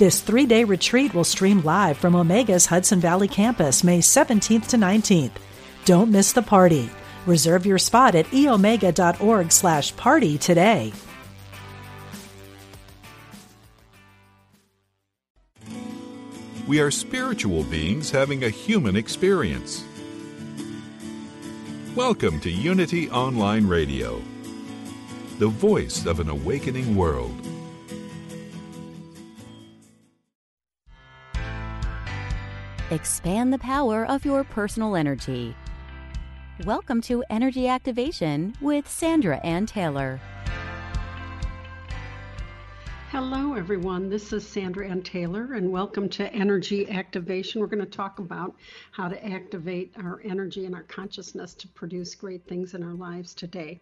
This three day retreat will stream live from Omega's Hudson Valley campus May 17th to 19th. Don't miss the party. Reserve your spot at eomega.org slash party today. We are spiritual beings having a human experience. Welcome to Unity Online Radio, the voice of an awakening world. Expand the power of your personal energy. Welcome to Energy Activation with Sandra Anne Taylor. Hello, everyone. This is Sandra Anne Taylor, and welcome to Energy Activation. We're going to talk about how to activate our energy and our consciousness to produce great things in our lives today.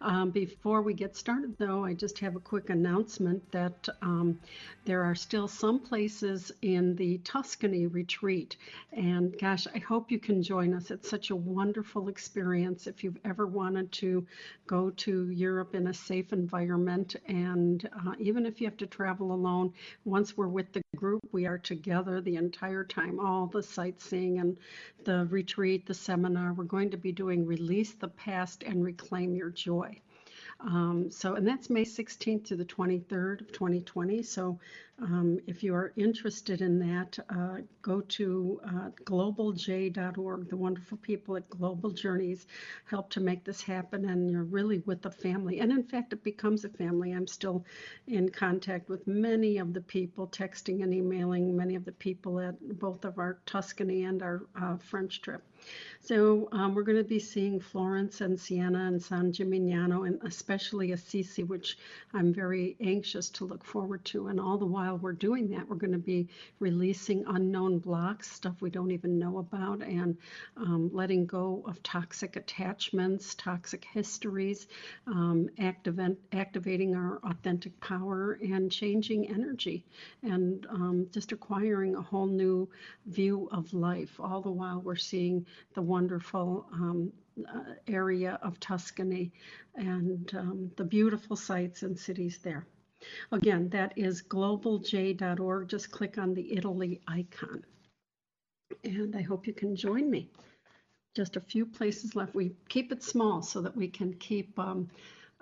Um, before we get started, though, I just have a quick announcement that um, there are still some places in the Tuscany retreat. And gosh, I hope you can join us. It's such a wonderful experience. If you've ever wanted to go to Europe in a safe environment, and uh, even if you have to travel alone. Once we're with the group, we are together the entire time, all the sightseeing and the retreat, the seminar. We're going to be doing Release the Past and Reclaim Your Joy. Um, so, and that's May 16th to the 23rd of 2020. So, um, if you are interested in that, uh, go to uh, globalj.org. The wonderful people at Global Journeys help to make this happen, and you're really with a family. And in fact, it becomes a family. I'm still in contact with many of the people, texting and emailing many of the people at both of our Tuscany and our uh, French trip. So um, we're going to be seeing Florence and Siena and San Gimignano and especially Assisi, which I'm very anxious to look forward to. And all the while we're doing that, we're going to be releasing unknown blocks, stuff we don't even know about, and um, letting go of toxic attachments, toxic histories, um, activate, activating our authentic power, and changing energy, and um, just acquiring a whole new view of life. All the while we're seeing the wonderful um, uh, area of Tuscany and um, the beautiful sites and cities there. Again, that is globalj.org. Just click on the Italy icon. And I hope you can join me. Just a few places left. We keep it small so that we can keep um,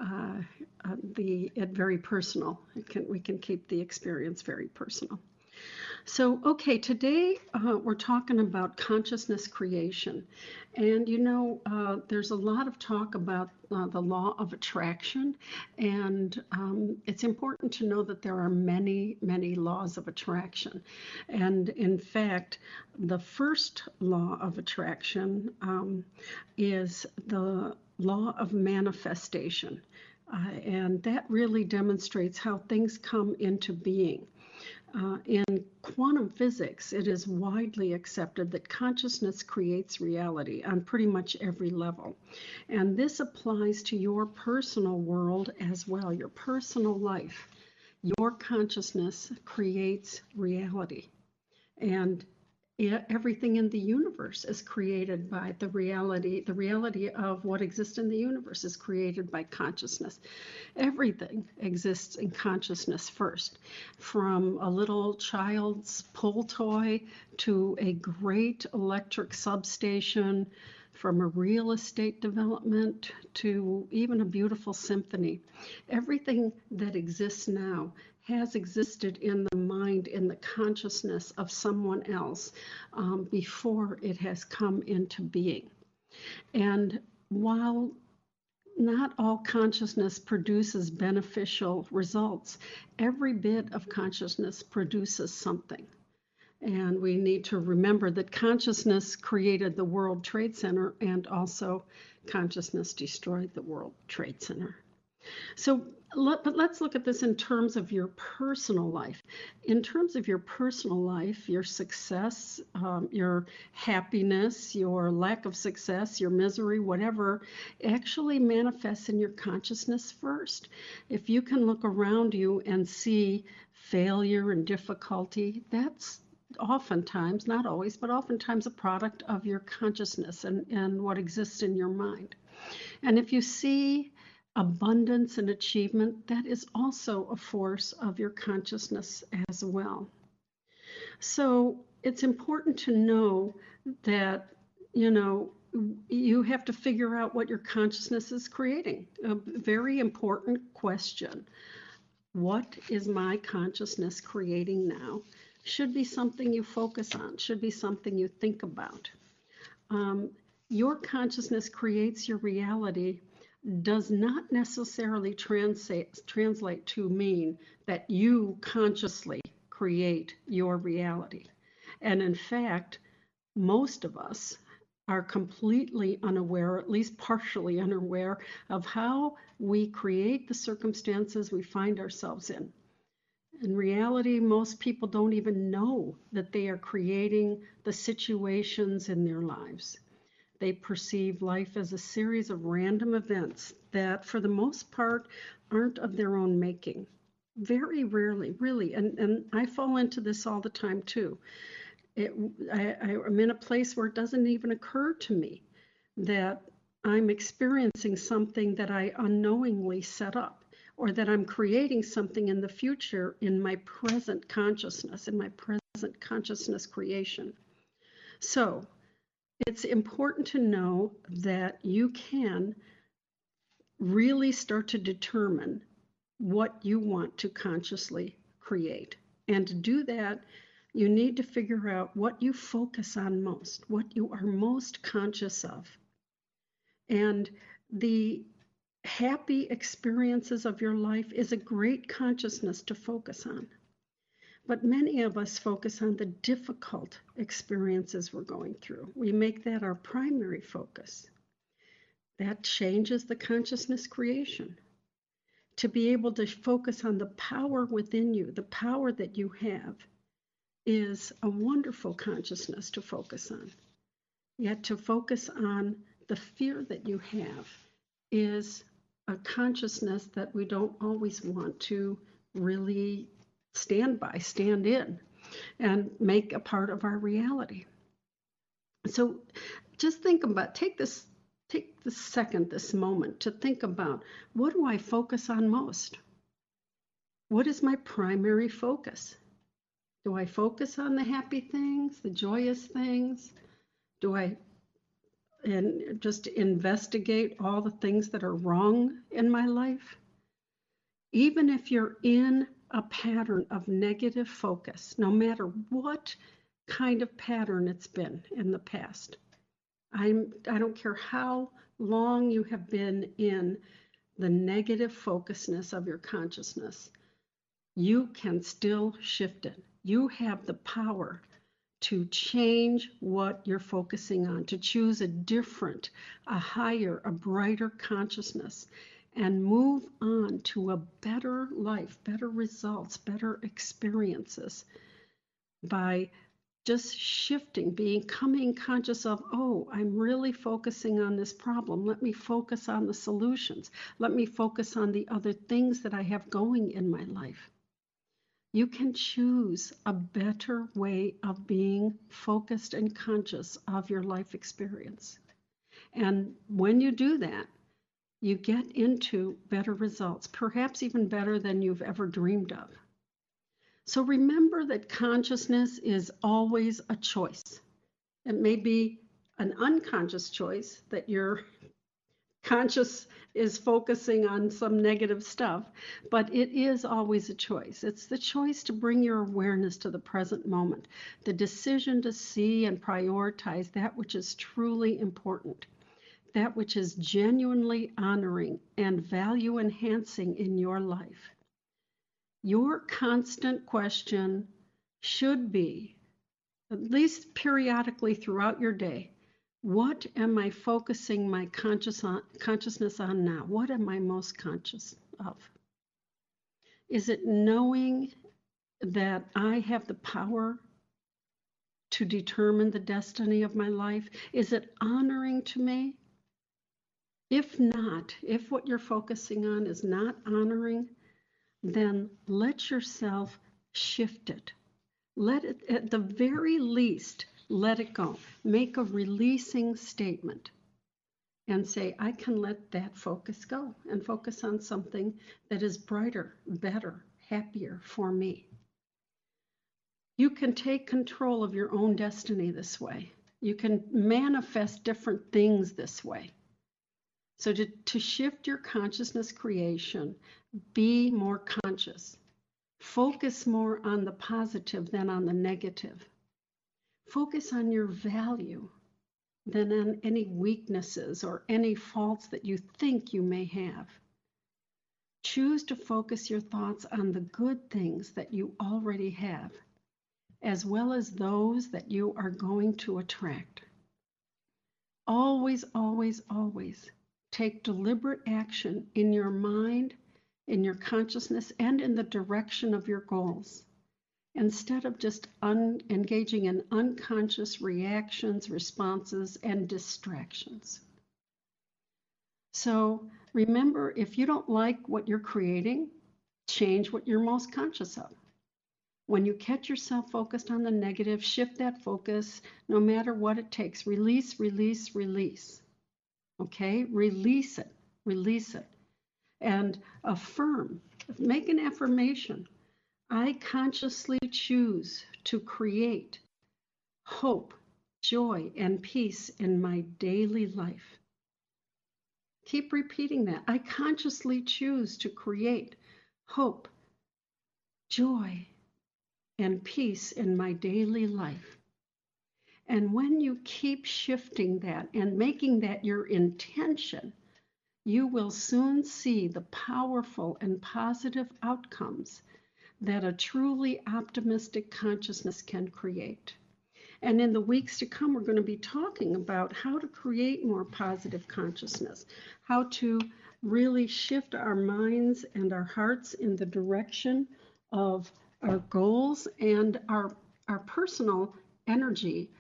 uh, uh, the it very personal. It can, we can keep the experience very personal. So, okay, today uh, we're talking about consciousness creation. And you know, uh, there's a lot of talk about uh, the law of attraction. And um, it's important to know that there are many, many laws of attraction. And in fact, the first law of attraction um, is the law of manifestation. Uh, and that really demonstrates how things come into being. Uh, in quantum physics, it is widely accepted that consciousness creates reality on pretty much every level. And this applies to your personal world as well, your personal life. Your consciousness creates reality. And everything in the universe is created by the reality the reality of what exists in the universe is created by consciousness everything exists in consciousness first from a little child's pull toy to a great electric substation from a real estate development to even a beautiful symphony. Everything that exists now has existed in the mind, in the consciousness of someone else um, before it has come into being. And while not all consciousness produces beneficial results, every bit of consciousness produces something. And we need to remember that consciousness created the World Trade Center and also consciousness destroyed the World Trade Center. So let, but let's look at this in terms of your personal life. In terms of your personal life, your success, um, your happiness, your lack of success, your misery, whatever, actually manifests in your consciousness first. If you can look around you and see failure and difficulty, that's oftentimes, not always, but oftentimes a product of your consciousness and, and what exists in your mind. And if you see abundance and achievement, that is also a force of your consciousness as well. So it's important to know that, you know, you have to figure out what your consciousness is creating. A very important question. What is my consciousness creating now? Should be something you focus on, should be something you think about. Um, your consciousness creates your reality does not necessarily translate, translate to mean that you consciously create your reality. And in fact, most of us are completely unaware, at least partially unaware, of how we create the circumstances we find ourselves in. In reality, most people don't even know that they are creating the situations in their lives. They perceive life as a series of random events that, for the most part, aren't of their own making. Very rarely, really. And, and I fall into this all the time too. It, I, I'm in a place where it doesn't even occur to me that I'm experiencing something that I unknowingly set up or that I'm creating something in the future in my present consciousness, in my present consciousness creation. So it's important to know that you can really start to determine what you want to consciously create. And to do that, you need to figure out what you focus on most, what you are most conscious of. And the happy experiences of your life is a great consciousness to focus on. But many of us focus on the difficult experiences we're going through. We make that our primary focus. That changes the consciousness creation. To be able to focus on the power within you, the power that you have, is a wonderful consciousness to focus on. Yet to focus on the fear that you have is a consciousness that we don't always want to really stand by, stand in, and make a part of our reality. So just think about take this take the second, this moment to think about what do I focus on most? What is my primary focus? Do I focus on the happy things, the joyous things? Do I and just investigate all the things that are wrong in my life? Even if you're in a pattern of negative focus, no matter what kind of pattern it's been in the past. I'm, I don't care how long you have been in the negative focusness of your consciousness, you can still shift it. You have the power to change what you're focusing on, to choose a different, a higher, a brighter consciousness and move on to a better life, better results, better experiences by just shifting, becoming conscious of, oh, I'm really focusing on this problem. Let me focus on the solutions. Let me focus on the other things that I have going in my life. You can choose a better way of being focused and conscious of your life experience. And when you do that, you get into better results, perhaps even better than you've ever dreamed of. So remember that consciousness is always a choice. It may be an unconscious choice that your conscious is focusing on some negative stuff, but it is always a choice. It's the choice to bring your awareness to the present moment, the decision to see and prioritize that which is truly important that which is genuinely honoring and value enhancing in your life. Your constant question should be, at least periodically throughout your day, what am I focusing my conscious on, consciousness on now? What am I most conscious of? Is it knowing that I have the power to determine the destiny of my life? Is it honoring to me? If not, if what you're focusing on is not honoring, then let yourself shift it. Let it, at the very least, let it go. Make a releasing statement and say, I can let that focus go and focus on something that is brighter, better, happier for me. You can take control of your own destiny this way. You can manifest different things this way. So, to, to shift your consciousness creation, be more conscious. Focus more on the positive than on the negative. Focus on your value than on any weaknesses or any faults that you think you may have. Choose to focus your thoughts on the good things that you already have, as well as those that you are going to attract. Always, always, always take deliberate action in your mind, in your consciousness, and in the direction of your goals instead of just un- engaging in unconscious reactions, responses, and distractions. So remember, if you don't like what you're creating, change what you're most conscious of. When you catch yourself focused on the negative, shift that focus no matter what it takes. Release, release, release. Okay? Release it, release it. And affirm, make an affirmation. I consciously choose to create hope, joy, and peace in my daily life. Keep repeating that. I consciously choose to create hope, joy, and peace in my daily life. And when you keep shifting that and making that your intention, you will soon see the powerful and positive outcomes that a truly optimistic consciousness can create. And in the weeks to come, we're going to be talking about how to create more positive consciousness, how to really shift our minds and our hearts in the direction of our goals and our, our personal energy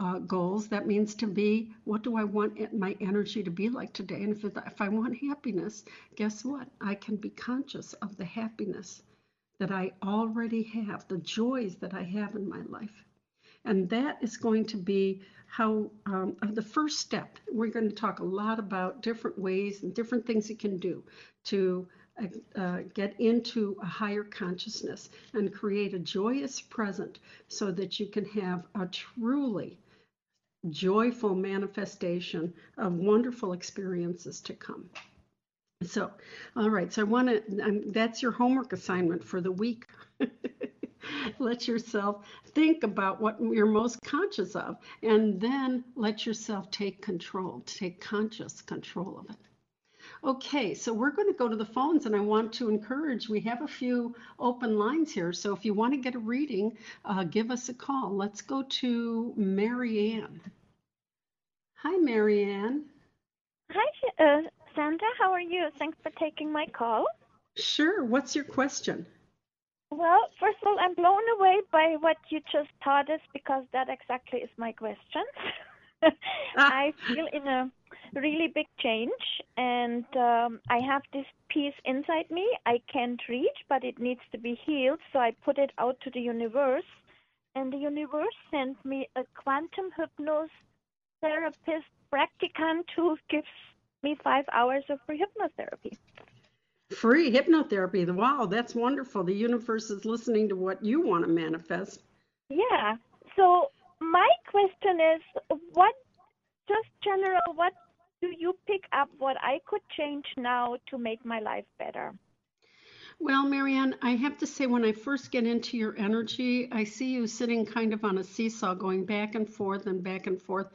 uh, goals. That means to be what do I want my energy to be like today? And if, if I want happiness, guess what? I can be conscious of the happiness that I already have, the joys that I have in my life. And that is going to be how um, uh, the first step. We're going to talk a lot about different ways and different things you can do to uh, uh, get into a higher consciousness and create a joyous present so that you can have a truly joyful manifestation of wonderful experiences to come. So, all right. So I want to, um, that's your homework assignment for the week. let yourself think about what you're most conscious of, and then let yourself take control, take conscious control of it. Okay, so we're going to go to the phones, and I want to encourage. We have a few open lines here, so if you want to get a reading, uh, give us a call. Let's go to Marianne. Hi, Marianne. Hi, uh, Sandra, how are you? Thanks for taking my call. Sure. What's your question? Well, first of all, I'm blown away by what you just taught us because that exactly is my question. I feel in a really big change, and um, I have this piece inside me I can't reach, but it needs to be healed. So I put it out to the universe, and the universe sent me a quantum hypnosis therapist practicant who gives me five hours of free hypnotherapy. Free hypnotherapy. Wow, that's wonderful. The universe is listening to what you want to manifest. Yeah. So my question is what just general what do you pick up what I could change now to make my life better? Well, Marianne, I have to say, when I first get into your energy, I see you sitting kind of on a seesaw, going back and forth and back and forth.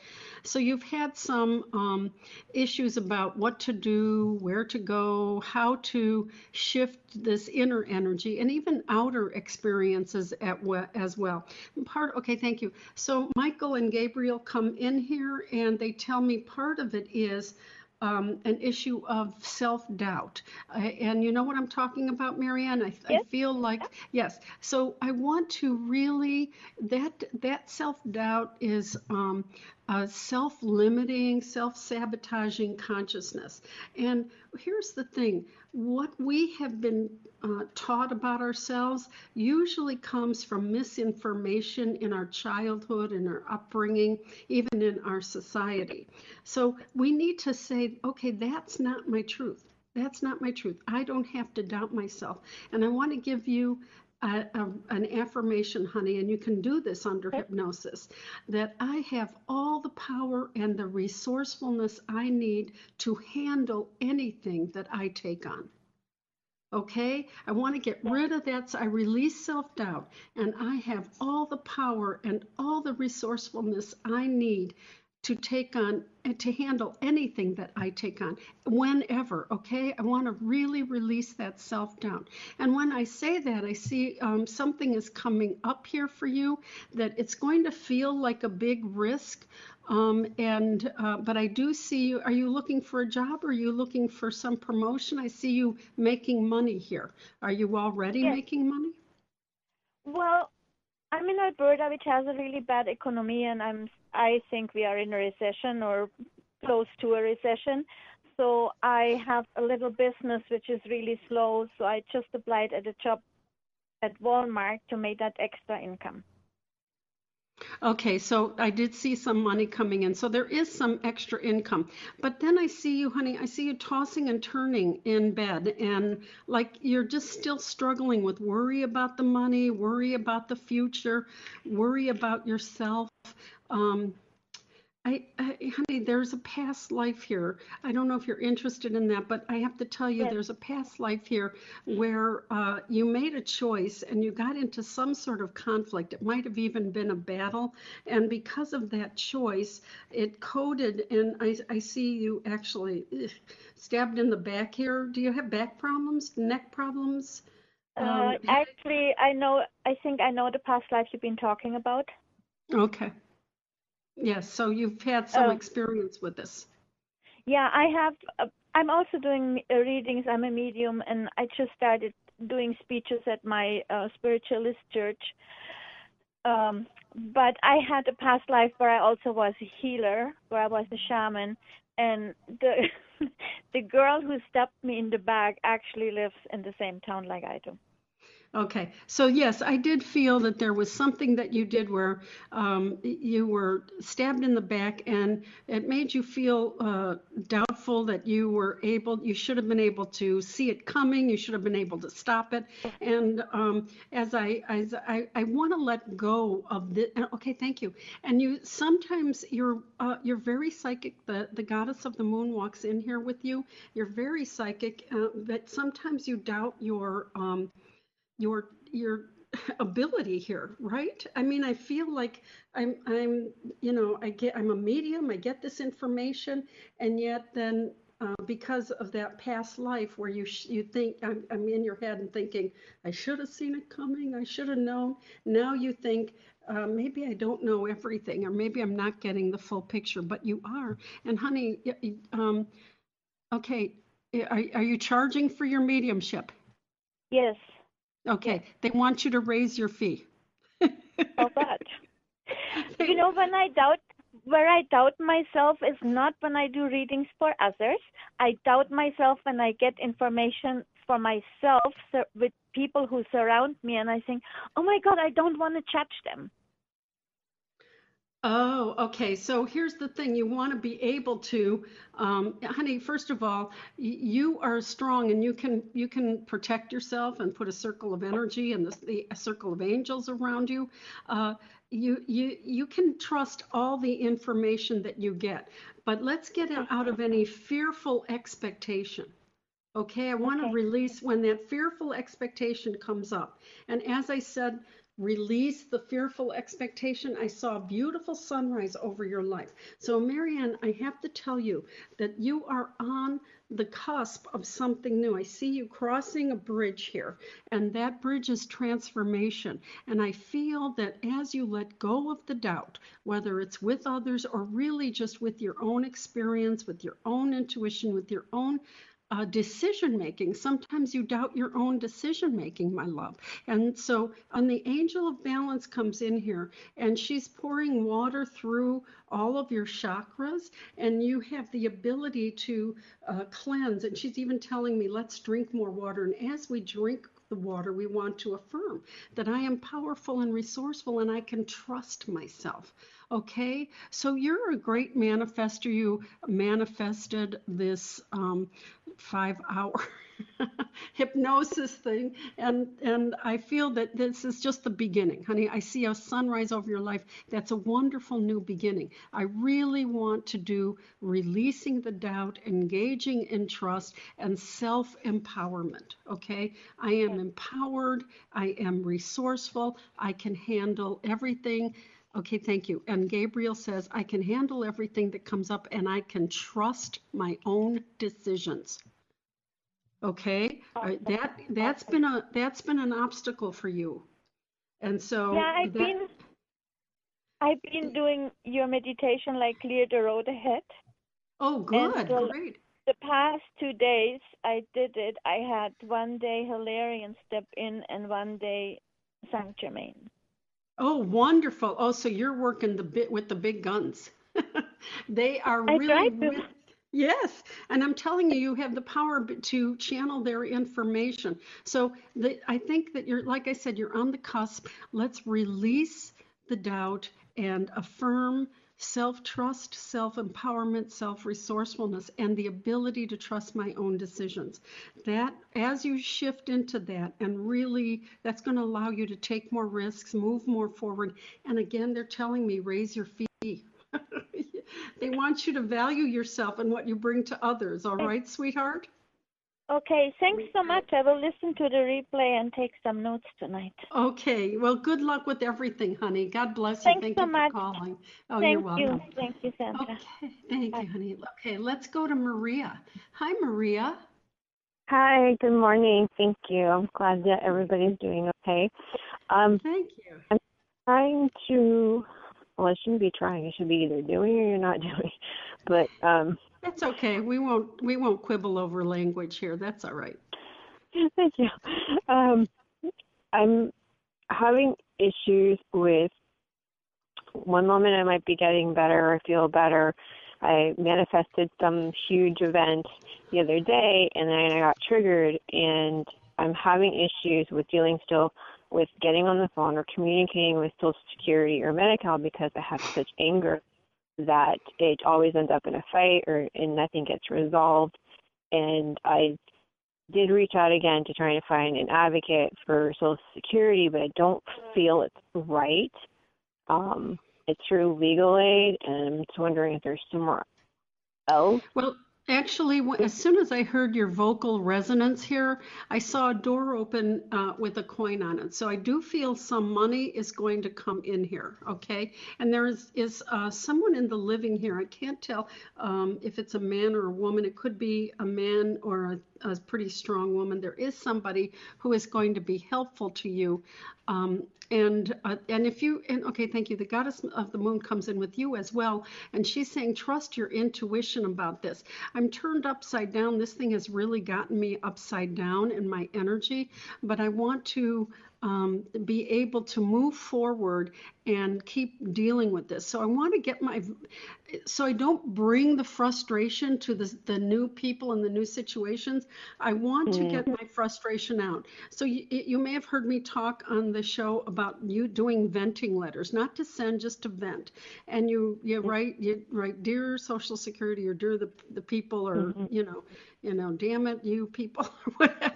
So you've had some um, issues about what to do, where to go, how to shift this inner energy, and even outer experiences at as well. And part, okay, thank you. So Michael and Gabriel come in here, and they tell me part of it is um, an issue of self doubt. Uh, and you know what I'm talking about, Marianne? I, yes. I feel like, yes. So I want to really, that, that self doubt is um, a self limiting, self sabotaging consciousness. And here's the thing what we have been uh, taught about ourselves usually comes from misinformation in our childhood and our upbringing, even in our society. So we need to say, okay, that's not my truth. That's not my truth. I don't have to doubt myself. And I want to give you a, a, an affirmation, honey, and you can do this under hypnosis, that I have all the power and the resourcefulness I need to handle anything that I take on. Okay, I want to get rid of that. So I release self doubt, and I have all the power and all the resourcefulness I need to take on and to handle anything that I take on whenever. Okay, I want to really release that self doubt. And when I say that, I see um, something is coming up here for you that it's going to feel like a big risk. Um, and uh, but I do see you. Are you looking for a job? Or are you looking for some promotion? I see you making money here. Are you already yes. making money? Well, I'm in Alberta, which has a really bad economy, and I'm I think we are in a recession or close to a recession. So I have a little business which is really slow. So I just applied at a job at Walmart to make that extra income. Okay, so I did see some money coming in. So there is some extra income. But then I see you, honey, I see you tossing and turning in bed and like you're just still struggling with worry about the money, worry about the future, worry about yourself. Um, I, I, honey, there's a past life here. I don't know if you're interested in that, but I have to tell you, yes. there's a past life here where uh, you made a choice and you got into some sort of conflict. It might have even been a battle, and because of that choice, it coded. And I, I see you actually ugh, stabbed in the back here. Do you have back problems, neck problems? Uh, um, actually, I know. I think I know the past life you've been talking about. Okay. Yes, so you've had some uh, experience with this. Yeah, I have. Uh, I'm also doing uh, readings. I'm a medium, and I just started doing speeches at my uh, spiritualist church. Um, but I had a past life where I also was a healer, where I was a shaman, and the the girl who stabbed me in the back actually lives in the same town like I do. Okay, so yes, I did feel that there was something that you did where um, you were stabbed in the back, and it made you feel uh, doubtful that you were able, you should have been able to see it coming, you should have been able to stop it. And um, as I, as I, I want to let go of the. Okay, thank you. And you sometimes you're uh, you're very psychic. The the goddess of the moon walks in here with you. You're very psychic, uh, but sometimes you doubt your. Um, your your ability here right? I mean i feel like i'm i'm you know i get i'm a medium i get this information and yet then uh, because of that past life where you sh- you think I'm, I'm in your head and thinking I should have seen it coming I should have known. Now you think uh, maybe I don't know everything or maybe I'm not getting the full picture but you are. And honey um, okay are, are you charging for your mediumship? Yes Okay, they want you to raise your fee. How much? you know, when I doubt, where I doubt myself is not when I do readings for others. I doubt myself when I get information for myself with people who surround me, and I think, oh my God, I don't want to judge them. Oh, okay. So here's the thing. You want to be able to, um, honey, first of all, you are strong and you can you can protect yourself and put a circle of energy and the, the a circle of angels around you. Uh, you you you can trust all the information that you get, but let's get out of any fearful expectation. Okay, I want okay. to release when that fearful expectation comes up. And as I said, release the fearful expectation. I saw a beautiful sunrise over your life. So, Marianne, I have to tell you that you are on the cusp of something new. I see you crossing a bridge here, and that bridge is transformation. And I feel that as you let go of the doubt, whether it's with others or really just with your own experience, with your own intuition, with your own uh, decision making. Sometimes you doubt your own decision making, my love. And so, on the angel of balance comes in here, and she's pouring water through all of your chakras, and you have the ability to uh, cleanse. And she's even telling me, let's drink more water. And as we drink the water, we want to affirm that I am powerful and resourceful and I can trust myself. Okay, so you're a great manifester. You manifested this um, five hour hypnosis thing and and I feel that this is just the beginning honey. I see a sunrise over your life. That's a wonderful new beginning. I really want to do releasing the doubt engaging in trust and self empowerment okay? I am empowered. I am resourceful. I can handle everything Okay, thank you. And Gabriel says, I can handle everything that comes up and I can trust my own decisions. Okay, uh, that that's been a that's been an obstacle for you, and so yeah, I've that, been I've been doing your meditation like clear the road ahead. Oh, good, so great. The past two days I did it. I had one day Hilarion step in and one day Saint Germain. Oh, wonderful! Oh, so you're working the bit with the big guns. they are really. Yes, and I'm telling you, you have the power to channel their information. So the, I think that you're, like I said, you're on the cusp. Let's release the doubt and affirm self trust, self empowerment, self resourcefulness, and the ability to trust my own decisions. That, as you shift into that, and really, that's going to allow you to take more risks, move more forward. And again, they're telling me raise your fee. they want you to value yourself and what you bring to others. All right, sweetheart? Okay, thanks so much. I will listen to the replay and take some notes tonight. Okay, well, good luck with everything, honey. God bless you. Thanks thank so you much. for calling. Oh, thank you're welcome. You. Thank you, Sandra. Okay, thank Bye. you, honey. Okay, let's go to Maria. Hi, Maria. Hi, good morning. Thank you. I'm glad that everybody's doing okay. Um, thank you. I'm trying to well, I shouldn't be trying. I should be either doing or you're not doing. But um That's okay. We won't we won't quibble over language here. That's all right. Thank you. Um I'm having issues with one moment I might be getting better, or feel better. I manifested some huge event the other day and then I got triggered and I'm having issues with dealing still with getting on the phone or communicating with Social Security or Medi-Cal because I have such anger that it always ends up in a fight or and nothing gets resolved. And I did reach out again to try to find an advocate for Social Security, but I don't feel it's right. Um, it's through legal aid, and I'm just wondering if there's somewhere else. Well, Actually, as soon as I heard your vocal resonance here, I saw a door open uh, with a coin on it. So I do feel some money is going to come in here, okay? And there is, is uh, someone in the living here. I can't tell um, if it's a man or a woman. It could be a man or a, a pretty strong woman. There is somebody who is going to be helpful to you. Um, and uh, and if you and okay thank you. The goddess of the moon comes in with you as well. And she's saying trust your intuition about this. I'm turned upside down. This thing has really gotten me upside down in my energy. But i want to um, be able to move forward and keep dealing with this. So I want to get my, so I don't bring the frustration to the, the new people and the new situations. I want mm-hmm. to get my frustration out. So you, you may have heard me talk on the show about you doing venting letters, not to send, just to vent. And you, you write, you write, dear Social Security or dear the, the people or, mm-hmm. you know, you know, damn it, you people or whatever.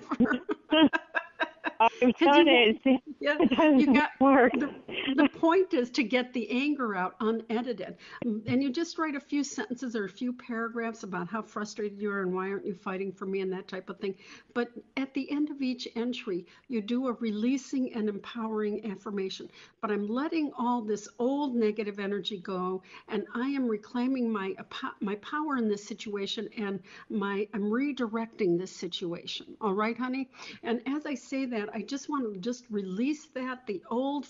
I've done it. Yeah, you got work. The, the point is to get the anger out unedited. And you just write a few sentences or a few paragraphs about how frustrated you are and why aren't you fighting for me and that type of thing. But at the end of each entry, you do a releasing and empowering affirmation. But I'm letting all this old negative energy go and I am reclaiming my my power in this situation and my I'm redirecting this situation. All right, honey? And as I say that, I just want to just release that, the old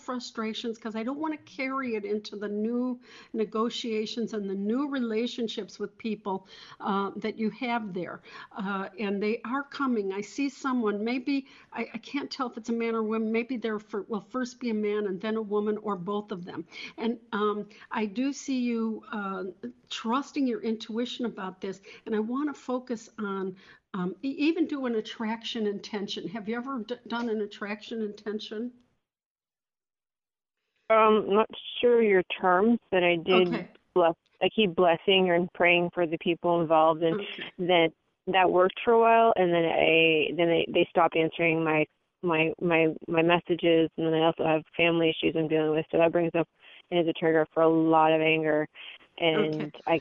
because I don't want to carry it into the new negotiations and the new relationships with people uh, that you have there. Uh, and they are coming. I see someone, maybe, I, I, can't tell if it's a man or woman, maybe there will first be a man and then a woman or both of them. And um, I do see you uh, trusting your intuition about this. And I want to focus on um, even do an attraction intention. Have you ever d- done an attraction intention? Um, not sure your terms, but I did okay. bless. I keep blessing and praying for the people involved, and okay. that that worked for a while, and then I then they they stopped answering my my my my messages, and then I also have family issues I'm dealing with, so that brings up and is a trigger for a lot of anger, and okay. I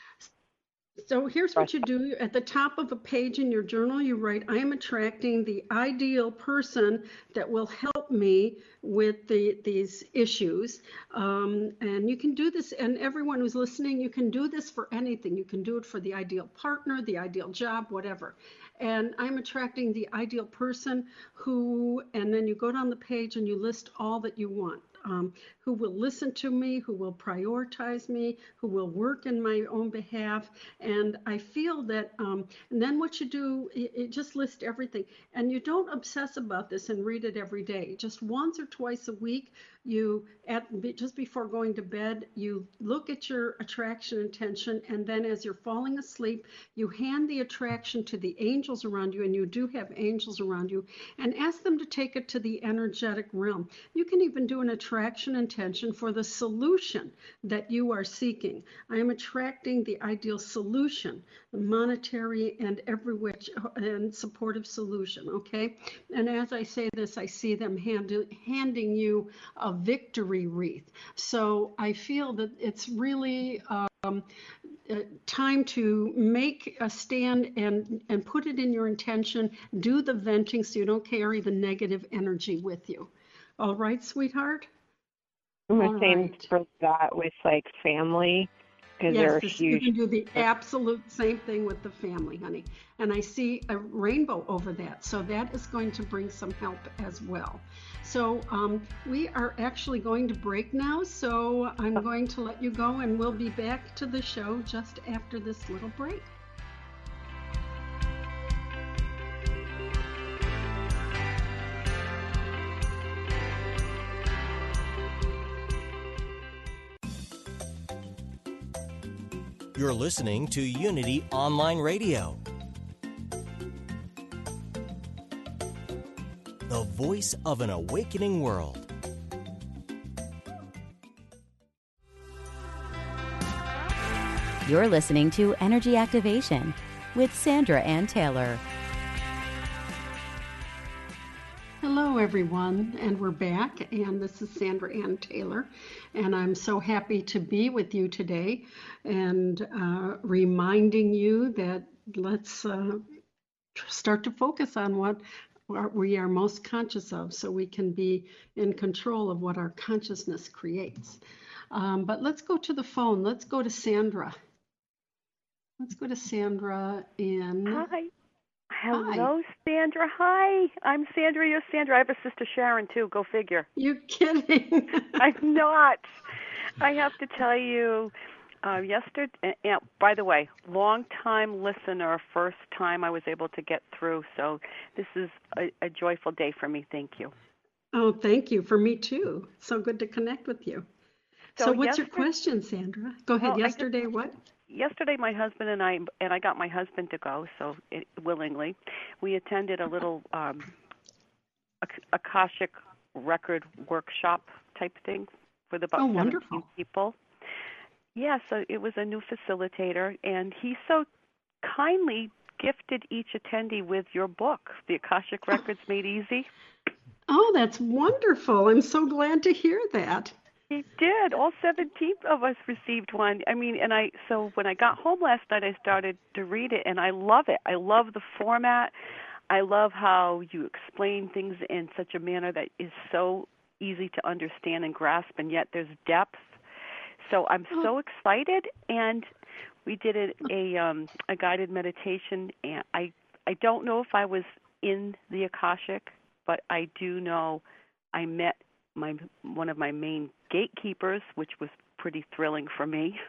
so here's what you do. At the top of a page in your journal, you write, I am attracting the ideal person that will help me with the, these issues. Um, and you can do this, and everyone who's listening, you can do this for anything. You can do it for the ideal partner, the ideal job, whatever. And I'm attracting the ideal person who, and then you go down the page and you list all that you want um, who will listen to me, who will prioritize me, who will work in my own behalf. And I feel that, um, and then what you do, it, it just list everything. And you don't obsess about this and read it every day. Just once or twice a week, you at just before going to bed you look at your attraction intention and then as you're falling asleep you hand the attraction to the angels around you and you do have angels around you and ask them to take it to the energetic realm you can even do an attraction intention for the solution that you are seeking i am attracting the ideal solution the monetary and every which and supportive solution okay and as i say this i see them hand, handing you a victory wreath. So I feel that it's really um, uh, time to make a stand and and put it in your intention. Do the venting so you don't carry the negative energy with you. All right, sweetheart. The same right. for that with like family because yes, they're this, huge. You can do the absolute same thing with the family, honey. And I see a rainbow over that, so that is going to bring some help as well. So um, we are actually going to break now, so I'm going to let you go, and we'll be back to the show just after this little break. You're listening to Unity Online Radio, the voice of an awakening world. You're listening to Energy Activation with Sandra Anne Taylor. Everyone, and we're back. And this is Sandra Anne Taylor, and I'm so happy to be with you today and uh, reminding you that let's uh, start to focus on what we are most conscious of so we can be in control of what our consciousness creates. Um, but let's go to the phone. Let's go to Sandra. Let's go to Sandra in. Hi. Hello, Hi. Sandra. Hi, I'm Sandra. You're Sandra. I have a sister Sharon too. Go figure. You're kidding. I'm not. I have to tell you, uh, yesterday. And by the way, long time listener. First time I was able to get through. So this is a, a joyful day for me. Thank you. Oh, thank you. For me too. So good to connect with you. So, so what's your question, Sandra? Go ahead. Well, yesterday, just, what? Yesterday my husband and I and I got my husband to go so it, willingly. We attended a little um akashic record workshop type thing for the about oh, 17 wonderful. people. Yeah so it was a new facilitator and he so kindly gifted each attendee with your book. The akashic records made easy. Oh that's wonderful. I'm so glad to hear that We did. All 17 of us received one. I mean, and I so when I got home last night, I started to read it, and I love it. I love the format. I love how you explain things in such a manner that is so easy to understand and grasp, and yet there's depth. So I'm Oh. so excited, and we did a a, um, a guided meditation, and I I don't know if I was in the akashic, but I do know I met my one of my main gatekeepers, which was pretty thrilling for me.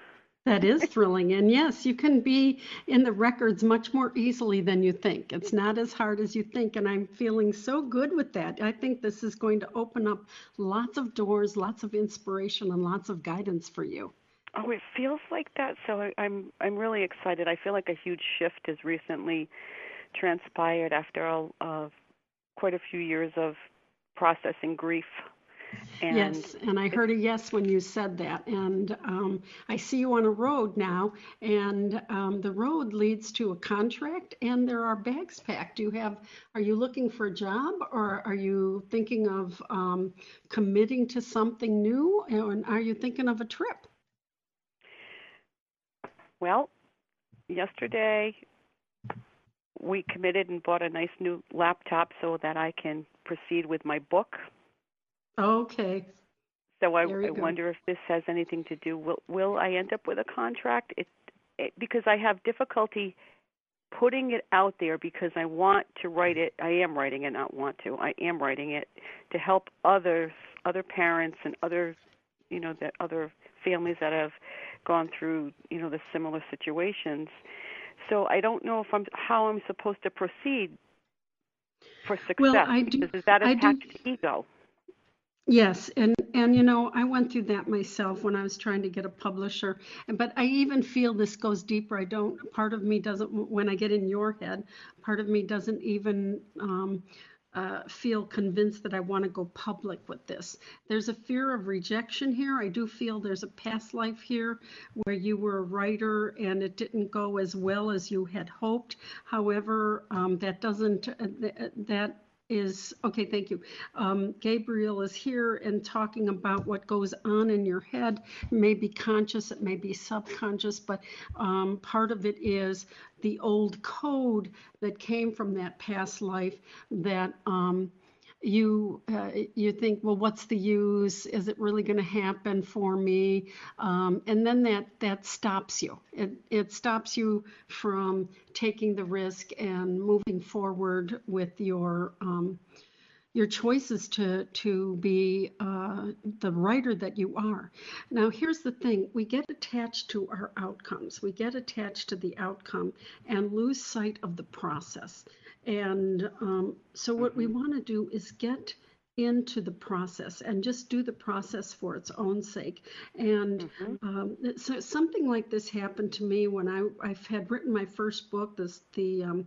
That is thrilling. And yes, you can be in the records much more easily than you think. It's not as hard as you think. And I'm feeling so good with that. I think this is going to open up lots of doors, lots of inspiration, and lots of guidance for you. Oh, it feels like that. So I, I'm I'm really excited. I feel like a huge shift has recently transpired after a, uh, quite a few years of processing grief. And yes, and I heard a yes when you said that. And um, I see you on a road now, and um, the road leads to a contract, and there are bags packed. Do you have? Are you looking for a job, or are you thinking of um, committing to something new, and are you thinking of a trip? Well, yesterday we committed and bought a nice new laptop so that I can proceed with my book. Okay. So I, I wonder if this has anything to do. Will Will I end up with a contract? It, it because I have difficulty putting it out there because I want to write it. I am writing it, not want to. I am writing it to help others, other parents, and other, you know, that other families that have gone through, you know, the similar situations. So I don't know if I'm how I'm supposed to proceed for success. Well, I do- because is that I do- ego? Yes, and and you know, I went through that myself when I was trying to get a publisher. And but I even feel this goes deeper. I don't. Part of me doesn't. When I get in your head, part of me doesn't even um, uh, feel convinced that I want to go public with this. There's a fear of rejection here. I do feel there's a past life here where you were a writer and it didn't go as well as you had hoped. However, um, that doesn't. Uh, th- that is okay thank you. Um, gabriel is here and talking about what goes on in your head. It may be conscious it may be subconscious but um, part of it is the old code that came from that past life that um, you uh, you think well what's the use is it really going to happen for me um, and then that that stops you it, it stops you from taking the risk and moving forward with your um, your choices to to be uh, the writer that you are. Now, here's the thing: we get attached to our outcomes. We get attached to the outcome and lose sight of the process. And um, so, what we want to do is get into the process and just do the process for its own sake. And um, so something like this happened to me when I I've had written my first book, this the um,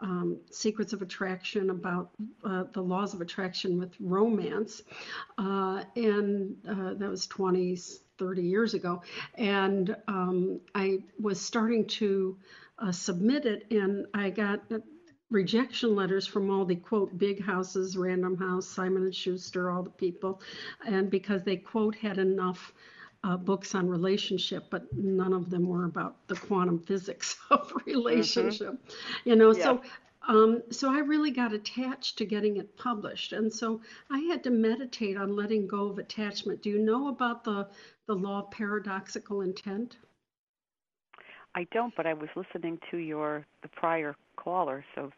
um, Secrets of Attraction about uh, the laws of attraction with romance, uh, and uh, that was 20, 30 years ago. And um, I was starting to uh, submit it, and I got rejection letters from all the quote big houses, Random House, Simon and Schuster, all the people, and because they quote had enough uh, books on relationship, but none of them were about the quantum physics of relationship. You know, so um, so I really got attached to getting it published, and so I had to meditate on letting go of attachment. Do you know about the the law of paradoxical intent? I don't, but I was listening to your the prior caller, so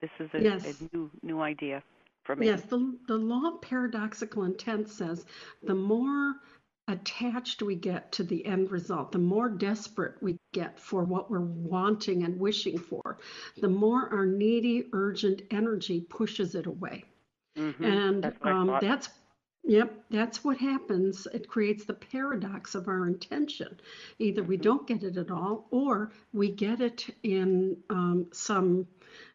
this is a, Yes. a new new idea for me. Yes, the, the law of paradoxical intent says the more attached we get to the end result, the more desperate we get for what we're wanting and wishing for, the more our needy, urgent energy pushes it away. Mhm. And That's um, that's Yep, that's what happens. It creates the paradox of our intention. Either we don't get it at all, or we get it in um, some,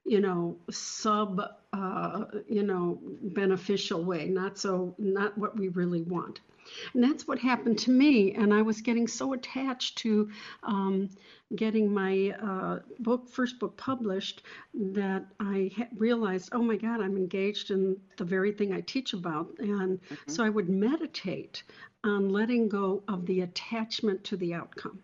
you know, sub, uh, you know, beneficial way. Not so, not what we really want. And that's what happened to me. And I was getting so attached to um, getting my uh, book, first book published, that I ha- realized, oh my God, I'm engaged in the very thing I teach about. And so I would meditate on letting go of the attachment to the outcome.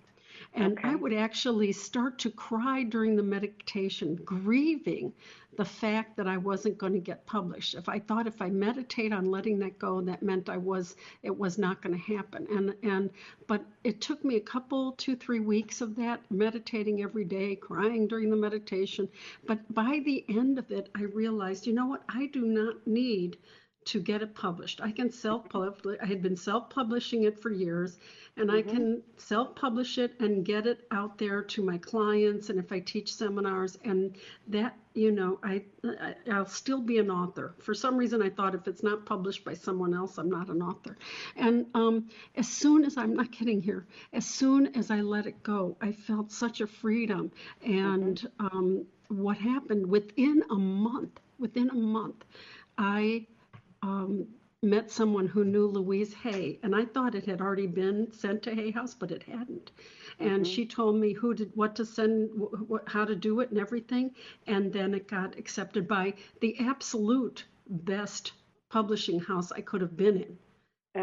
And Okay. I would actually start to cry during the meditation, grieving the fact that I wasn't going to get published. If I thought if I meditate on letting that go, that meant I was it was not going to happen. And and but it took me a couple, two, three weeks of that, meditating every day, crying during the meditation. But by the end of it, I realized, you know what, I do not need to get it published. I can self-publish. I had been self-publishing it for years, and I can self-publish it and get it out there to my clients. And if I teach seminars, and that, you know, I, I I'll still be an author. For some reason, I thought if it's not published by someone else, I'm not an author. And um, as soon as I'm not kidding here, as soon as I let it go, I felt such a freedom. And um, what happened within a month? Within a month, I um, met someone who knew Louise Hay, and I thought it had already been sent to Hay House, but it hadn't. And she told me who did what to send, wh- how to do it, and everything. And then it got accepted by the absolute best publishing house I could have been in,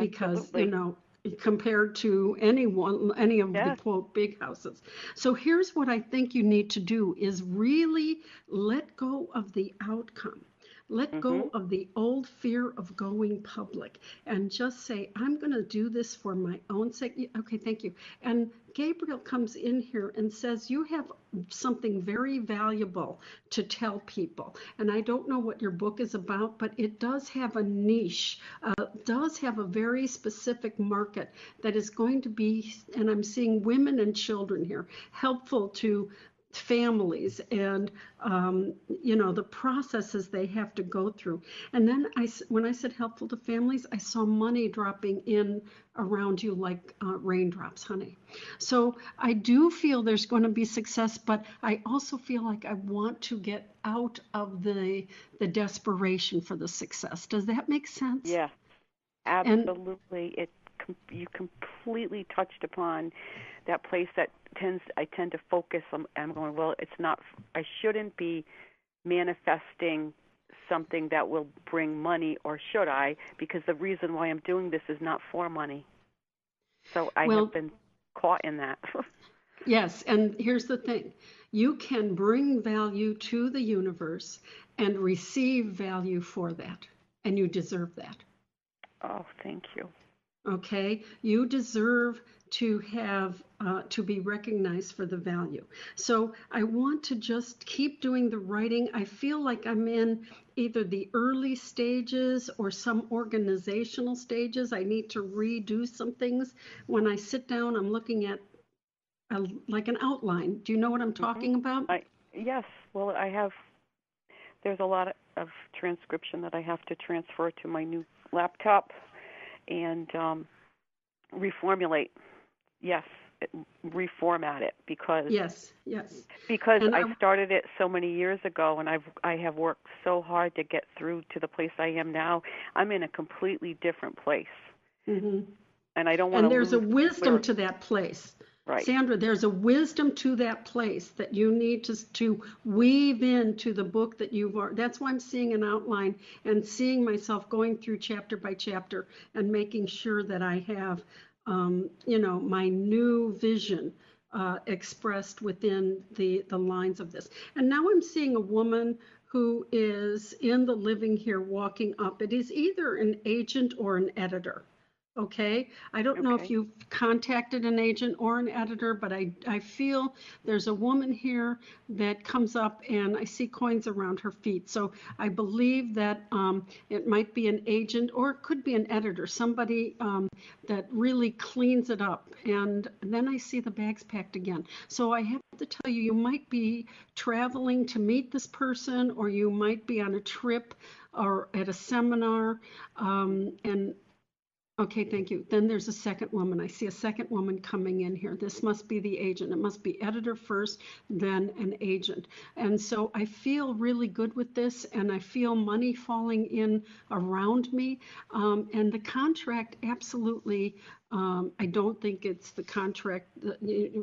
because you know compared to anyone any of the quote big houses. So here's what i think you need to do is really let go of the outcome let go of the old fear of going public and just say, I'm going to do this for my own sake. Okay, thank you. And Gabriel comes in here and says, You have something very valuable to tell people. And I don't know what your book is about, but it does have a niche, uh, does have a very specific market that is going to be, and I'm seeing women and children here, helpful to families and um, you know the processes they have to go through. And then i when i said helpful to families i saw money dropping in around you like uh, raindrops honey. So i do feel there's going to be success but i also feel like i want to get out of the the desperation for the success. Does that make sense? Yeah absolutely. it you completely touched upon that place that tends I tend to focus. I'm, I'm going well. It's not. I shouldn't be manifesting something that will bring money, or should I? Because the reason why I'm doing this is not for money. So I Well- have been caught in that. Yes, and here's the thing you can bring value to the universe and receive value for that, and you deserve that. oh, thank you. Okay, you deserve to have uh, to be recognized for the value. So I want to just keep doing the writing. I feel like I'm in either the early stages or some organizational stages. I need to redo some things. When I sit down, I'm looking at a, like an outline. Do you know what I'm talking about? I yes. Well, I have. There's a lot of transcription that I have to transfer to my new laptop, and um, reformulate. Yes, reformat it because Yes, yes. because And I I- started it so many years ago, and I've I have worked so hard to get through to the place I am now. I'm in a completely different place, hmm and I don't want And there's a wisdom where- to that place. Right. Sandra, there's a wisdom to that place that you need to, to weave into the book that you've, that's why I'm seeing an outline and seeing myself going through chapter by chapter and making sure that I have, um, you know, my new vision uh, expressed within the, the lines of this. And now I'm seeing a woman who is in the living here walking up. It is either an agent or an editor. Okay, I don't know if Okay. you've contacted an agent or an editor, but I, I feel there's a woman here that comes up and I see coins around her feet. So I believe that um, it might be an agent or it could be an editor, somebody um, that really cleans it up. And then I see the bags packed again. So I have to tell you, you might be traveling to meet this person or you might be on a trip or at a seminar. Um, and Okay, thank you. Then there's a second woman. I see a second woman coming in here. This must be the agent. It must be editor first, then an agent. And so I feel really good with this, and I feel money falling in around me. Um, and the contract absolutely Um, I don't think it's the contract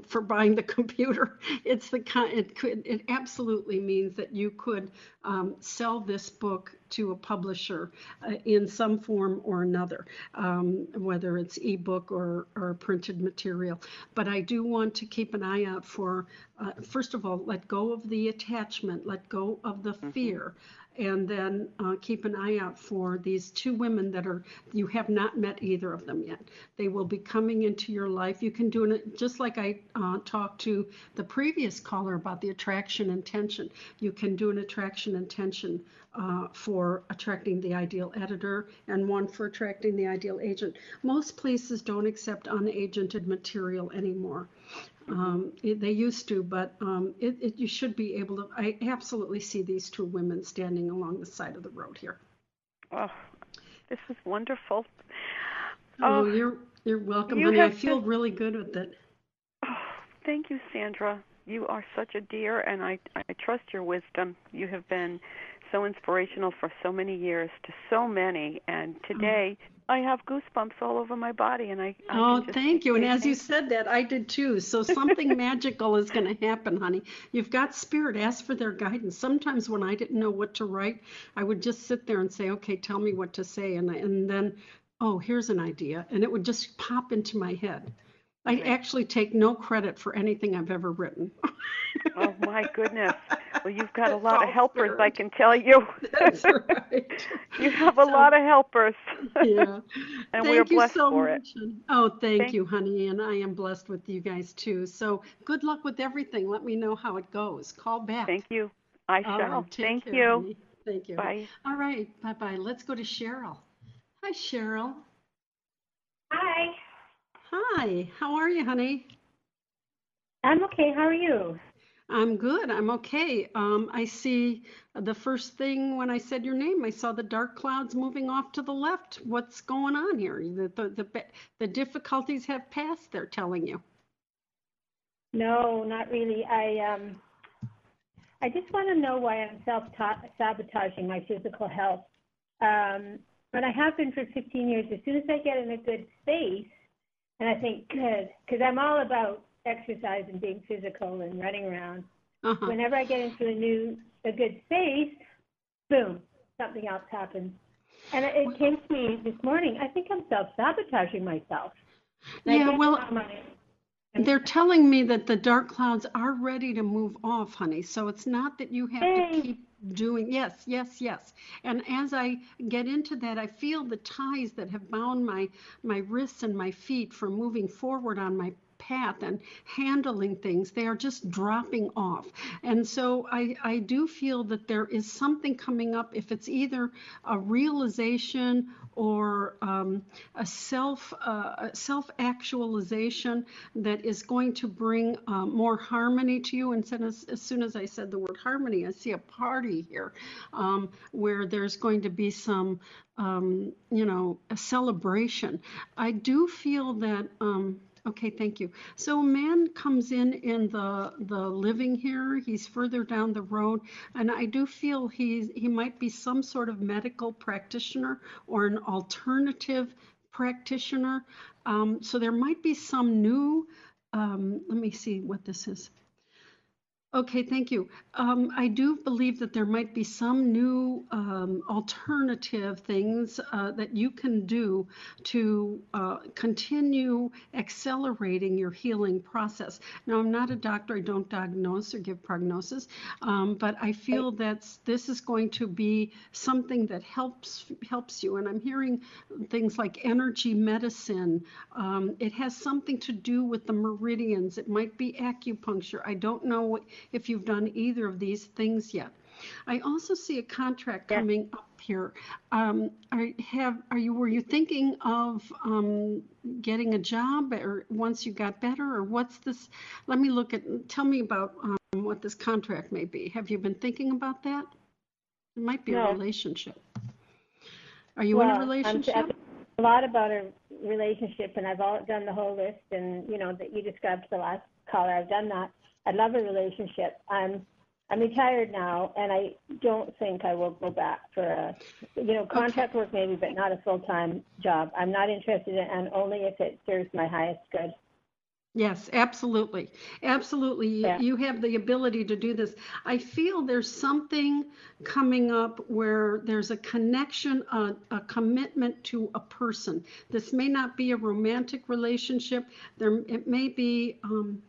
for buying the computer. It's the con- it could it absolutely means that you could um, sell this book to a publisher uh, in some form or another, um, whether it's ebook or or printed material. But I do want to keep an eye out for, uh, first of all, let go of the attachment, let go of the Mm-hmm. And then uh, keep an eye out for these two women that are you have not met either of them yet. They will be coming into your life. You can do it just like i uh, talked to the previous caller about the attraction intention. You can do an attraction intention uh, for attracting the ideal editor and one for attracting the ideal agent. Most places don't accept unagented material anymore um, it, they used to, but um, it, it, you should be able to. I absolutely see these two women standing along the side of the road here. Oh, this is wonderful. Oh, you're you're welcome, you honey. I feel been- really good with it. Oh, thank you, Sandra. You are such a dear, and I, I trust your wisdom. You have been so inspirational for so many years to so many, and today I have goosebumps all over my body, and I. I Oh, thank you. And as you said that, I did too. So something magical is going to happen, honey. You've got spirit. Ask for their guidance. Sometimes when I didn't know what to write, I would just sit there and say, "Okay, tell me what to say," and and then, oh, here's an idea, and it would just pop into my head. I actually take no credit for anything I've ever written. Oh my goodness! Well, you've got a lot of all helpers, I can tell you. That's right. you have a So- lot of helpers. yeah. and Thank we are you blessed so for much. it. Oh, thank, Thank- you, honey. And I am blessed with you guys too. So good luck with everything. Let me know how it goes. Call back. Thank you. I shall. right, take Thank care, you. honey. Thank you. Bye. All right. Bye bye. Let's go to Cheryl. Hi, Cheryl. Hi. Hi. How are you, honey? I'm okay. How are you? I'm good. I'm okay. Um, I see the first thing when I said your name, I saw the dark clouds moving off to the left. What's going on here? The, the, the, the difficulties have passed, they're telling you. No, not really. I um, I just want to know why I'm self sabotaging my physical health. Um, and I have been for 15 years. As soon as I get in a good space, and I think good, because I'm all about exercise and being physical and running around. Uh-huh. Whenever I get into a new, a good space, boom, something else happens. And it, it came to me this morning. I think I'm self sabotaging myself. Yeah, well, They're telling me that the dark clouds are ready to move off, honey. So it's not that you have to keep doing. Yes, yes, yes. And as I get into that, I feel the ties that have bound my my wrists and my feet from moving forward on my path and handling things they are just dropping off and so I, I do feel that there is something coming up if it's either a realization or um, a self uh, self actualization that is going to bring uh, more harmony to you. And as, as soon as I said the word harmony, I see a party here um, where there's going to be some, um, you know, a celebration. I do feel that. Um, Okay, thank you. So a man comes in in the the living here. He's further down the road, and I do feel he's he might be some sort of medical practitioner or an alternative practitioner. Um, so there might be some new. Um, let me see what this is. Okay, thank you. Um, I do believe that there might be some new um, alternative things uh, that you can do to uh, continue accelerating your healing process. Now, I'm not a doctor, I don't diagnose or give prognosis, um, but I feel that this is going to be something that helps helps you. And I'm hearing things like energy medicine. Um, it has something to do with the meridians. It might be acupuncture. I don't know what, if you've done either of these things yet. I also see a contract Yeah. coming up here. Um, are, have are you were you thinking of um, getting a job or once you got better or what's this? Let me look at. Tell me about um, what this contract may be. Have you been thinking about that? It might be No. a relationship. Are you in a Well, relationship? I'm a lot about a relationship, and I've all done the whole list, and you know that you described the last caller. I've done that. I love a relationship. I'm I'm retired now, and I don't think I will go back for a, you know, contract work maybe, but not a full-time job. I'm not interested in, and only if it serves my highest good. Yes, absolutely. Absolutely. You- Yeah. You have the ability to do this. I feel there's something coming up where there's a connection, a, a commitment to a person. This may not be a romantic relationship. There, it may be um,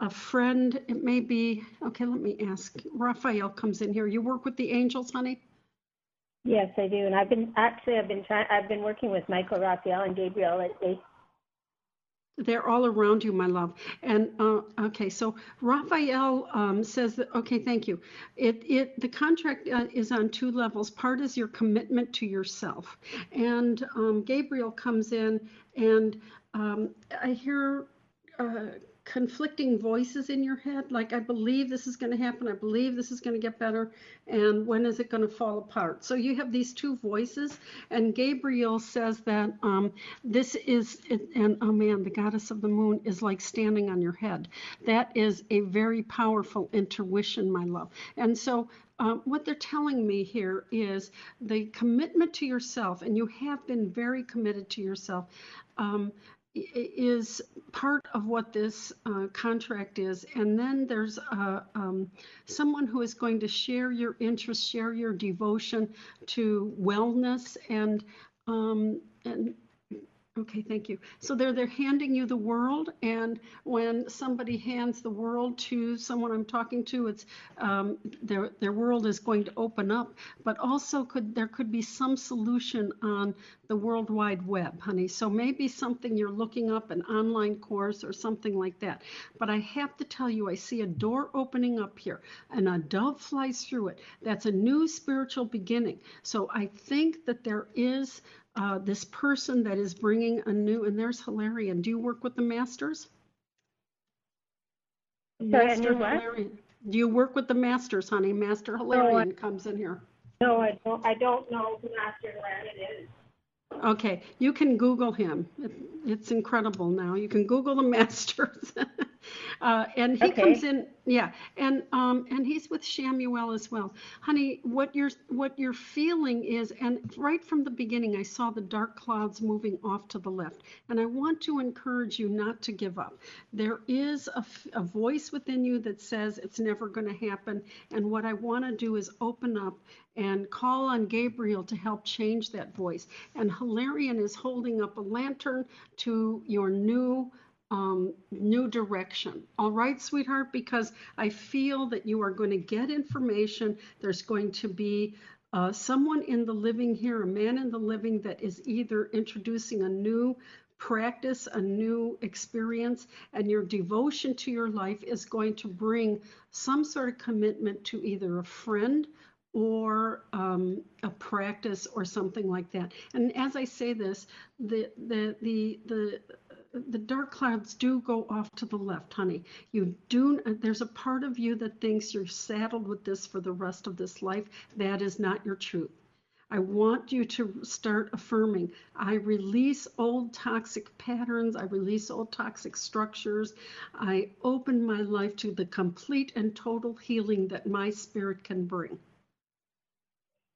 a friend. It may be, okay, let me ask. Raphael comes in here. You work with the angels, honey? Yes, I do, and I've been actually I've been trying. I've been working with Michael Raphael and Gabriel lately. They're all around you, my love. And uh, okay, so Raphael um, says that. Okay, thank you. It it the contract uh, is on two levels. Part is your commitment to yourself, and um, Gabriel comes in, and um, I hear. Uh, conflicting voices in your head like i believe this is going to happen. I believe this is going to get better. And when is it going to fall apart? So you have these two voices and gabriel says that um, this is and oh man the goddess of the moon is like standing on your head. That is a very powerful intuition my love. And so um, what they're telling me here is the commitment to yourself, and you have been very committed to yourself. Um, is part of what this uh, contract is. And then there's uh, um, someone who is going to share your interest, share your devotion to wellness and um, and Okay, thank you. So they're they're handing you the world, and when somebody hands the world to someone I'm talking to, it's um, their their world is going to open up. But also, could there could be some solution on the World Wide Web, honey? So maybe something you're looking up, an online course or something like that. But I have to tell you, I see a door opening up here, and a dove flies through it. That's a new spiritual beginning. So I think that there is uh, this person that is bringing a new, and there's Hilarion. Do you work with the masters? Sorry, Master what? Hilarion. Do you work with the masters, honey? Master Hilarion comes in here. No, I don't. I don't know who Master Hilarion is. Okay, you can Google him. It, it's incredible now. You can Google the masters. Uh, and he Okay. comes in, yeah, and um, and he's with Chamuel as well. Honey, what you're what you're feeling is, and right from the beginning, I saw the dark clouds moving off to the left, and I want to encourage you not to give up. There is a, a voice within you that says it's never going to happen, and what I want to do is open up and call on Gabriel to help change that voice. And Hilarion is holding up a lantern to your new um, new direction. All right, sweetheart, because I feel that you are going to get information. There's going to be uh, someone in the living here, a man in the living that is either introducing a new practice, a new experience, and your devotion to your life is going to bring some sort of commitment to either a friend or um, a practice or something like that. And as I say this, the the the the the dark clouds do go off to the left, honey. You do. Uh, there's a part of you that thinks you're saddled with this for the rest of this life. That is not your truth. I want you to start affirming. I release old toxic patterns. I release old toxic structures. I open my life to the complete and total healing that my spirit can bring.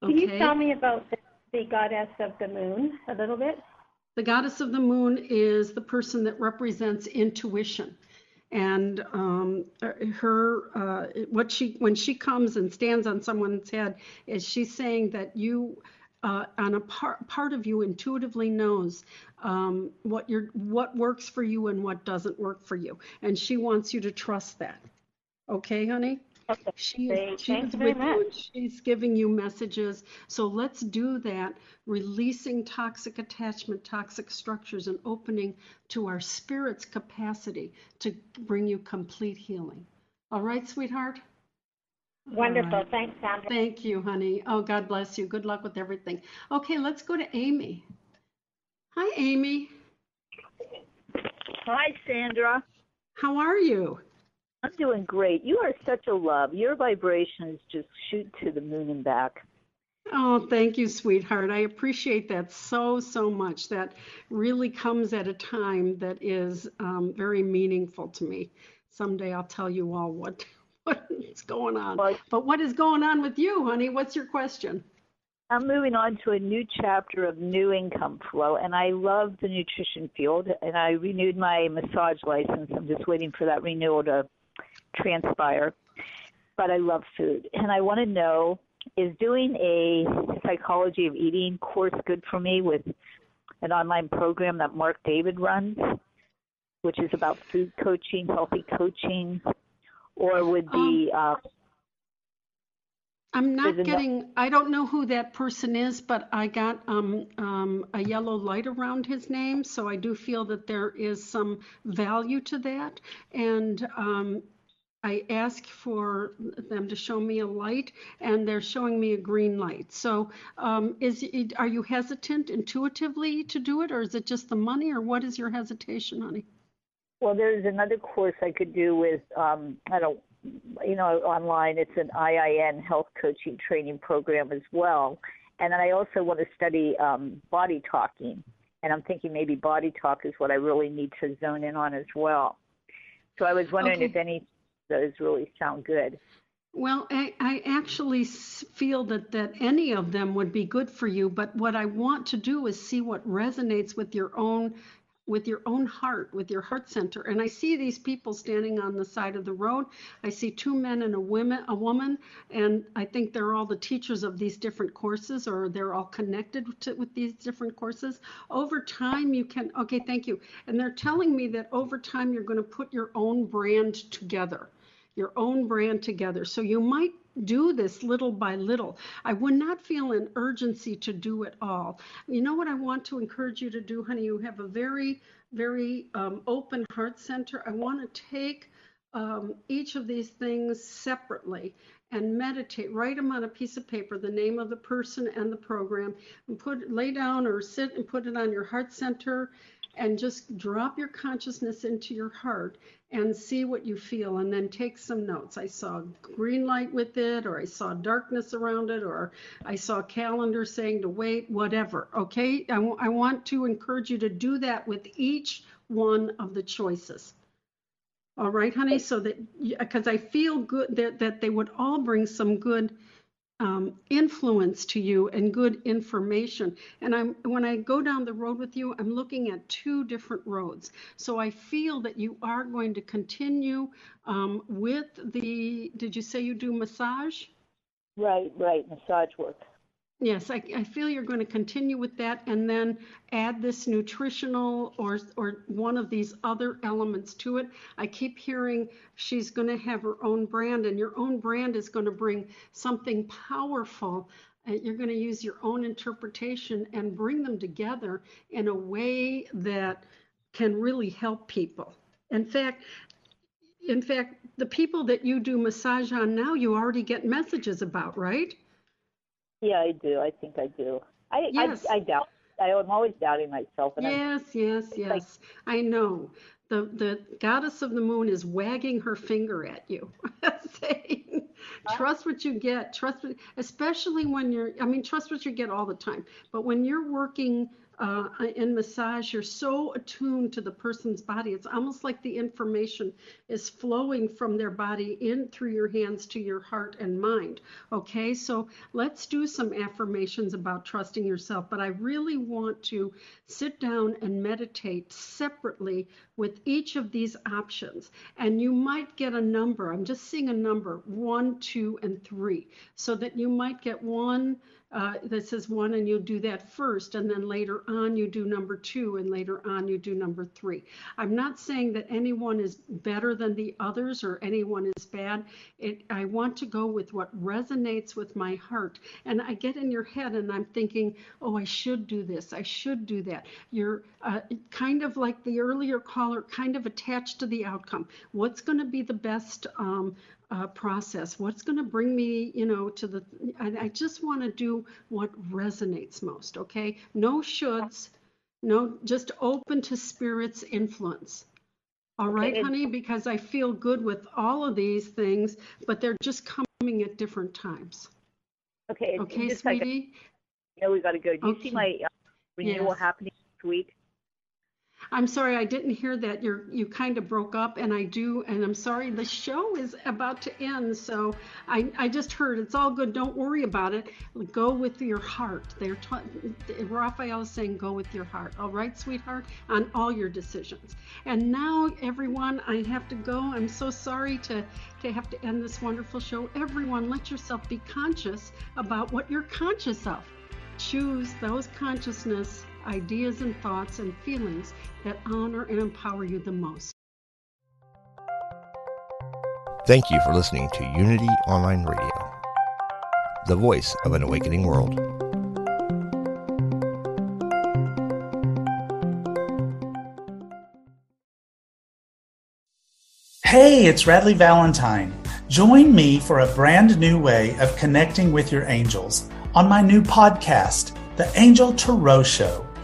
Okay? Can you tell me about the, the goddess of the moon a little bit? The goddess of the moon is the person that represents intuition. And um, her, uh, what she, when she comes and stands on someone's head, is she's saying that you, uh, on a part, part of you intuitively knows um, what your, what works for you and what doesn't work for you. And she wants you to trust that. Okay, honey? She is, she Thanks is very with you and much. she's giving you messages. So let's do that, releasing toxic attachment, toxic structures, and opening to our spirit's capacity to bring you complete healing. All right, sweetheart? Wonderful. All right. Thanks, Sandra. Thank you, honey. Oh, God bless you. Good luck with everything. Okay, let's go to Amy. Hi, Amy. Hi, Sandra. How are you? I'm doing great. You are such a love. Your vibrations just shoot to the moon and back. Oh, thank you, sweetheart. I appreciate that so, so much. That really comes at a time that is um, very meaningful to me. Someday I'll tell you all what what's going on. But what is going on with you, honey? What's your question? I'm moving on to a new chapter of new income flow, and I love the nutrition field. And I renewed my massage license. I'm just waiting for that renewal to transpire. But I love food, and I want to know: is doing a psychology of eating course good for me with an online program that Marc David runs, which is about food coaching, healthy coaching, or would the um, uh, I'm not getting, I don't know who that person is, but I got um, um, a yellow light around his name. So I do feel that there is some value to that. And um, I ask for them to show me a light, and they're showing me a green light. So um, is it, are you hesitant intuitively to do it, or is it just the money, or what is your hesitation, honey? Well, there's another course I could do with, um, I don't you know, online. It's an IIN health coaching training program as well. And then I also want to study um, body talking. And I'm thinking maybe body talk is what I really need to zone in on as well. So I was wondering okay. if any those really sound good. Well, I, I, actually feel that, that any of them would be good for you, but what I want to do is see what resonates with your own with your own heart, with your heart center. And I see these people standing on the side of the road. I see two men and a woman, a woman, and I think they're all the teachers of these different courses, or they're all connected to, with these different courses. Over time, you can. Okay, thank you. And they're telling me that over time, you're going to put your own brand together your own brand together. So you might do this little by little. I would not feel an urgency to do it all. You know what I want to encourage you to do, honey? You have a very, very um, open heart center. I want to take um, each of these things separately and meditate. Write them on a piece of paper, the name of the person and the program, and put lay down or sit and put it on your heart center and just drop your consciousness into your heart and see what you feel and then take some notes. I saw green light with it, or I saw darkness around it, or I saw calendar saying to wait, whatever. Okay, I, w- I want to encourage you to do that with each one of the choices. All right, honey, so that because I feel good that, that they would all bring some good um, influence to you and good information. And I'm when I go down the road with you, I'm looking at two different roads. So I feel that you are going to continue um, with the. Did you say you do massage? Right, right, massage work. Yes, I, I feel you're going to continue with that and then add this nutritional or, or one of these other elements to it. I keep hearing she's going to have her own brand, and your own brand is going to bring something powerful. And you're going to use your own interpretation and bring them together in a way that can really help people. In fact, in fact, the people that you do massage on now, you already get messages about, right? Yeah, I do. I think I do. I yes. I, I doubt. I, am always doubting myself. And yes, I'm, yes, yes. Like, I know. The the goddess of the moon is wagging her finger at you, saying, "Trust what you get. Trust, what, especially when you're. I mean, trust what you get all the time. But when you're working uh, in massage, you're so attuned to the person's body. It's almost like the information is flowing from their body in through your hands to your heart and mind. Okay, so let's do some affirmations about trusting yourself. But I really want to sit down and meditate separately with each of these options. And you might get a number. I'm just seeing a number one, two, and three, so that you might get one uh, that says one and you do that first and then later on you do number two and later on you do number three. I'm not saying that anyone is better than the others or anyone is bad. It, I want to go with what resonates with my heart. And I get in your head and I'm thinking, oh, I should do this. I should do that. You're uh, kind of like the earlier caller, kind of attached to the outcome. What's going to be the best um, uh, process what's going to bring me you know to the I, I just want to do what resonates most okay? No shoulds no just open to spirit's influence. All right okay. honey? Because i feel good with all of these things but they're just coming at different times. Okay okay sweetie? Like, we got to go. Do you see my uh, renewal yes. happening this week I'm sorry I didn't hear that. You're, you kind of broke up, and I do, and I'm sorry the show is about to end. So I I just heard it's all good. Don't worry about it. Go with your heart. They're t- Raphael is saying go with your heart. All right, sweetheart, on all your decisions. And now everyone, I have to go. I'm so sorry to to have to end this wonderful show. Everyone, let yourself be conscious about what you're conscious of. Choose those consciousness ideas and thoughts and feelings that honor and empower you the most. Thank you for listening to Unity Online Radio, the voice of an awakening world. Hey, it's Radleigh Valentine. Join me for a brand new way of connecting with your angels on my new podcast, The Angel Tarot Show.